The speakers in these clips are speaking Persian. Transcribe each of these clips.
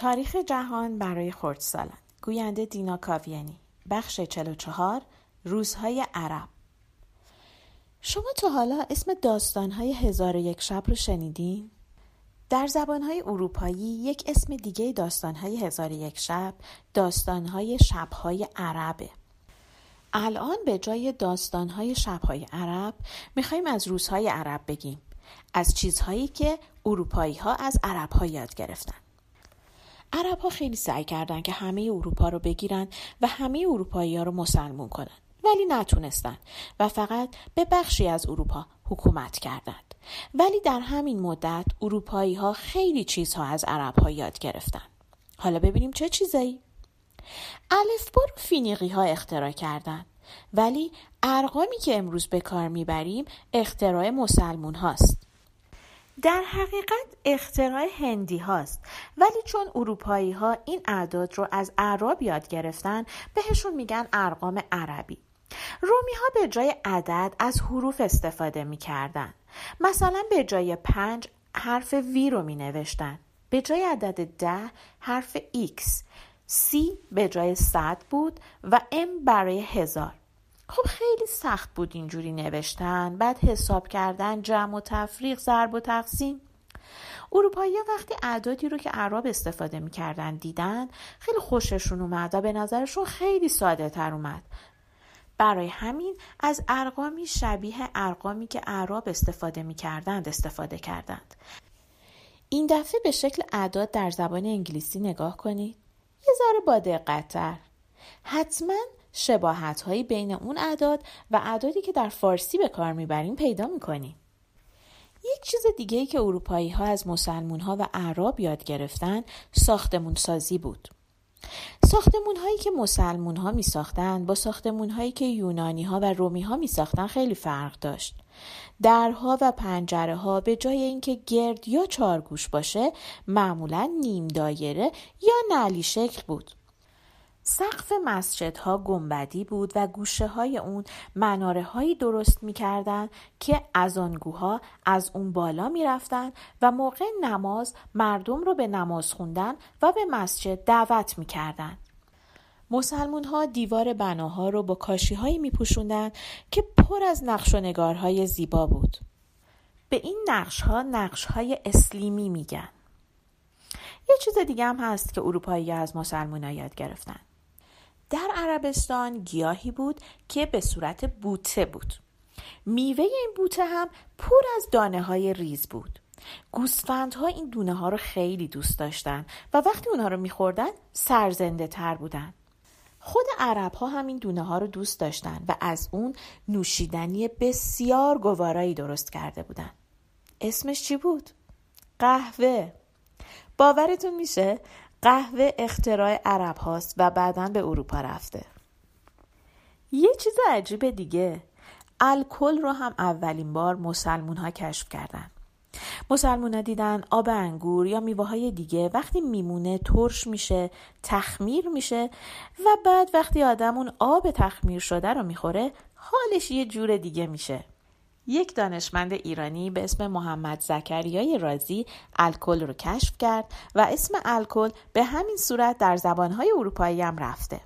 تاریخ جهان برای خردسالان گوینده دینا کاویانی. بخش 44 روزهای عرب. شما تا حالا اسم داستانهای هزار یک شب رو شنیدین؟ در زبانهای اروپایی یک اسم دیگه داستانهای هزار یک شب داستانهای شبهای عربه. الان به جای داستانهای شبهای عرب می‌خوایم از روزهای عرب بگیم. از چیزهایی که اروپایی ها از عرب ها یاد گرفتن. عرب ها خیلی سعی کردند که همه اروپا رو بگیرن و همه اروپایی ها رو مسلمون کنن ولی نتونستن و فقط به بخشی از اروپا حکومت کردند. ولی در همین مدت اروپایی ها خیلی چیزها از عرب ها یاد گرفتن. حالا ببینیم چه چیزایی. الفبا رو فینیقی ها اختراع کردند ولی ارقامی که امروز به کار می‌بریم اختراع مسلمون هاست. در حقیقت اختراع هندی هاست. ولی چون اروپایی ها این اعداد رو از عرب یاد گرفتن بهشون میگن ارقام عربی. رومی ها به جای عدد از حروف استفاده می‌کردن. مثلا به جای پنج حرف وی رو می نوشتن به جای عدد ده حرف X. سی به جای صد بود و ام برای هزار. خب خیلی سخت بود اینجوری نوشتن. بعد حساب کردن جمع و تفریق ضرب و تقسیم. اروپایی وقتی اعدادی رو که عرب استفاده می‌کردن دیدن خیلی خوششون اومد و به نظرشون خیلی ساده تر اومد. برای همین از ارقامی شبیه ارقامی که عرب استفاده می‌کردند استفاده کردند. این دفعه به شکل اعداد در زبان انگلیسی نگاه کنید. یه ذره با دقتتر. حتما شباهت هایی بین اون اعداد و اعدادی که در فارسی به کار می‌بریم پیدا می‌کنیم. یک چیز دیگه ای که اروپایی ها از مسلمون ها و اعراب یاد گرفتن ساختمون سازی بود. ساختمون هایی که مسلمون ها می ساختن با ساختمون هایی که یونانی ها و رومی ها می ساختن خیلی فرق داشت. درها و پنجره ها به جای اینکه گرد یا چارگوش باشه معمولا نیم دایره یا نعلی شکل بود. سقف مسجدها گنبدی بود و گوشه های اون مناره هایی درست می کردن که از آنگوها از اون بالا می رفتن و موقع نماز مردم رو به نماز خوندن و به مسجد دعوت می کردن. مسلمون ها دیوار بناها رو با کاشی هایی می که پر از نقش و نگارهای زیبا بود. به این نقش ها نقش های اسلیمی میگن. یه چیز دیگه هم هست که اروپایی از مسلمان ها یاد گرفتن. در عربستان گیاهی بود که به صورت بوته بود. میوه این بوته هم پر از دانه های ریز بود. گوسفندها این دونه ها رو خیلی دوست داشتن و وقتی اونها رو میخوردن سرزنده تر بودن. خود عرب ها هم این دونه ها رو دوست داشتن و از اون نوشیدنی بسیار گوارایی درست کرده بودن. اسمش چی بود؟ قهوه. باورتون میشه؟ قهوه اختراع عرب هاست و بعدا به اروپا رفته. یه چیز عجیب دیگه. الکل رو هم اولین بار مسلمون ها کشف کردن. مسلمون ها دیدن آب انگور یا میوه های دیگه وقتی میمونه ترش میشه تخمیر میشه و بعد وقتی آدم اون آب تخمیر شده رو می‌خوره حالش یه جور دیگه میشه. یک دانشمند ایرانی به اسم محمد زکریای رازی الکل رو کشف کرد و اسم الکل به همین صورت در زبانهای اروپایی هم رفته.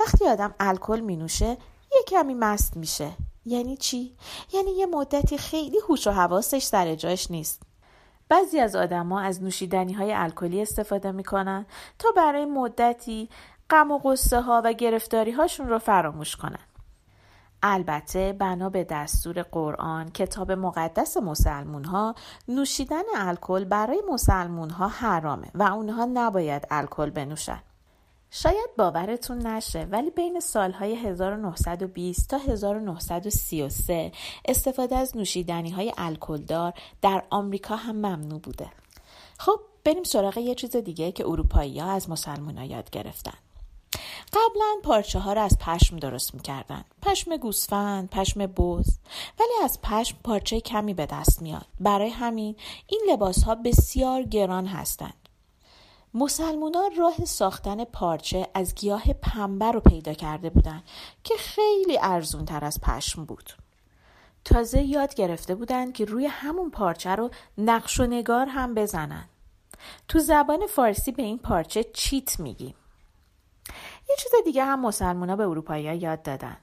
وقتی آدم الکل می نوشه یه کمی مست میشه. یعنی چی؟ یعنی یه مدتی خیلی هوش و حواسش سر جاش نیست. بعضی از آدما از نوشیدنی های الکلی استفاده می‌کنن تا برای مدتی غم و غصه ها و گرفتاری هاشون رو فراموش کنن. البته بنا به دستور قرآن کتاب مقدس مسلمون ها نوشیدن الکل برای مسلمون ها حرامه و اونها نباید الکل بنوشن. شاید باورتون نشه ولی بین سالهای 1920 تا 1933 استفاده از نوشیدنی های الکلدار در آمریکا هم ممنوع بوده. خب بریم سراغ یه چیز دیگه که اروپایی ها از مسلمان ها یاد گرفتن. قبلا پارچه ها را از پشم درست می‌کردن. پشم گوسفند پشم بز. ولی از پشم پارچه کمی به دست میاد. برای همین این لباس ها بسیار گران هستند. مسلمونا راه ساختن پارچه از گیاه پنبه رو پیدا کرده بودند که خیلی ارزون تر از پشم بود. تازه یاد گرفته بودند که روی همون پارچه رو نقش و نگار هم بزنن. تو زبان فارسی به این پارچه چیت میگیم. یه چیز دیگه هم مسلمان ها به اروپایی یاد دادن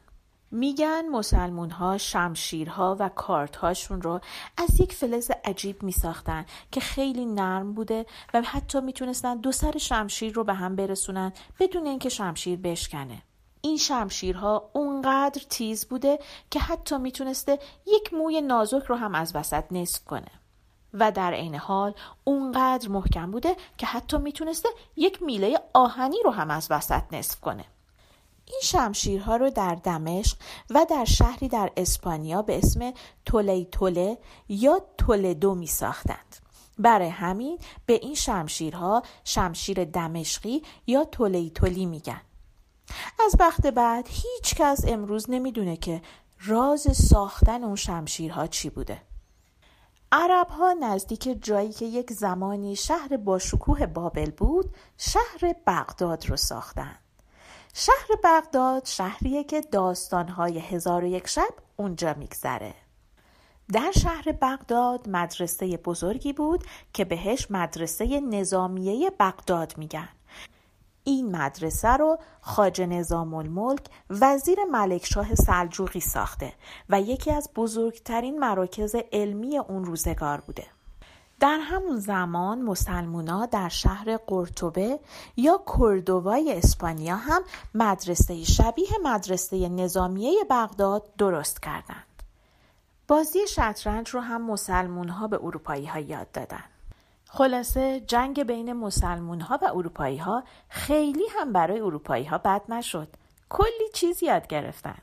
میگن مسلمون ها شمشیرها و کارت هاشون رو از یک فلز عجیب می ساختن که خیلی نرم بوده و حتی می‌تونستن دو سر شمشیر رو به هم برسونن بدون اینکه شمشیر بشکنه. این شمشیرها اونقدر تیز بوده که حتی می‌تونسته یک موی نازک رو هم از وسط نصف کنه. و در عین حال اونقدر محکم بوده که حتی می‌تونسته یک میله آهنی رو هم از وسط نصف کنه. این شمشیرها رو در دمشق و در شهری در اسپانیا به اسم تولی توله یا تولدو می ساختند. برای همین به این شمشیرها شمشیر دمشقی یا تولی تولی میگن. از وقت بعد هیچ کس امروز نمی‌دونه که راز ساختن اون شمشیرها چی بوده. عرب ها نزدیک جایی که یک زمانی شهر با شکوه بابل بود شهر بغداد رو ساختند. شهر بغداد شهریه که داستانهای هزار و یک شب اونجا میگذره. در شهر بغداد مدرسه بزرگی بود که بهش مدرسه نظامیه بغداد میگن. این مدرسه رو خاج نظام الملک وزیر ملکشاه سلجوقی ساخته و یکی از بزرگترین مراکز علمی اون روزگار بوده. در همون زمان مسلمونا در شهر قرطبه یا کردوای اسپانیا هم مدرسه شبیه مدرسه نظامیه بغداد درست کردند. بازی شطرنج رو هم مسلمون ها به اروپایی ها یاد دادن. خلاصه جنگ بین مسلمون ها و اروپایی ها خیلی هم برای اروپایی ها بد نشد. کلی چیز یاد گرفتن.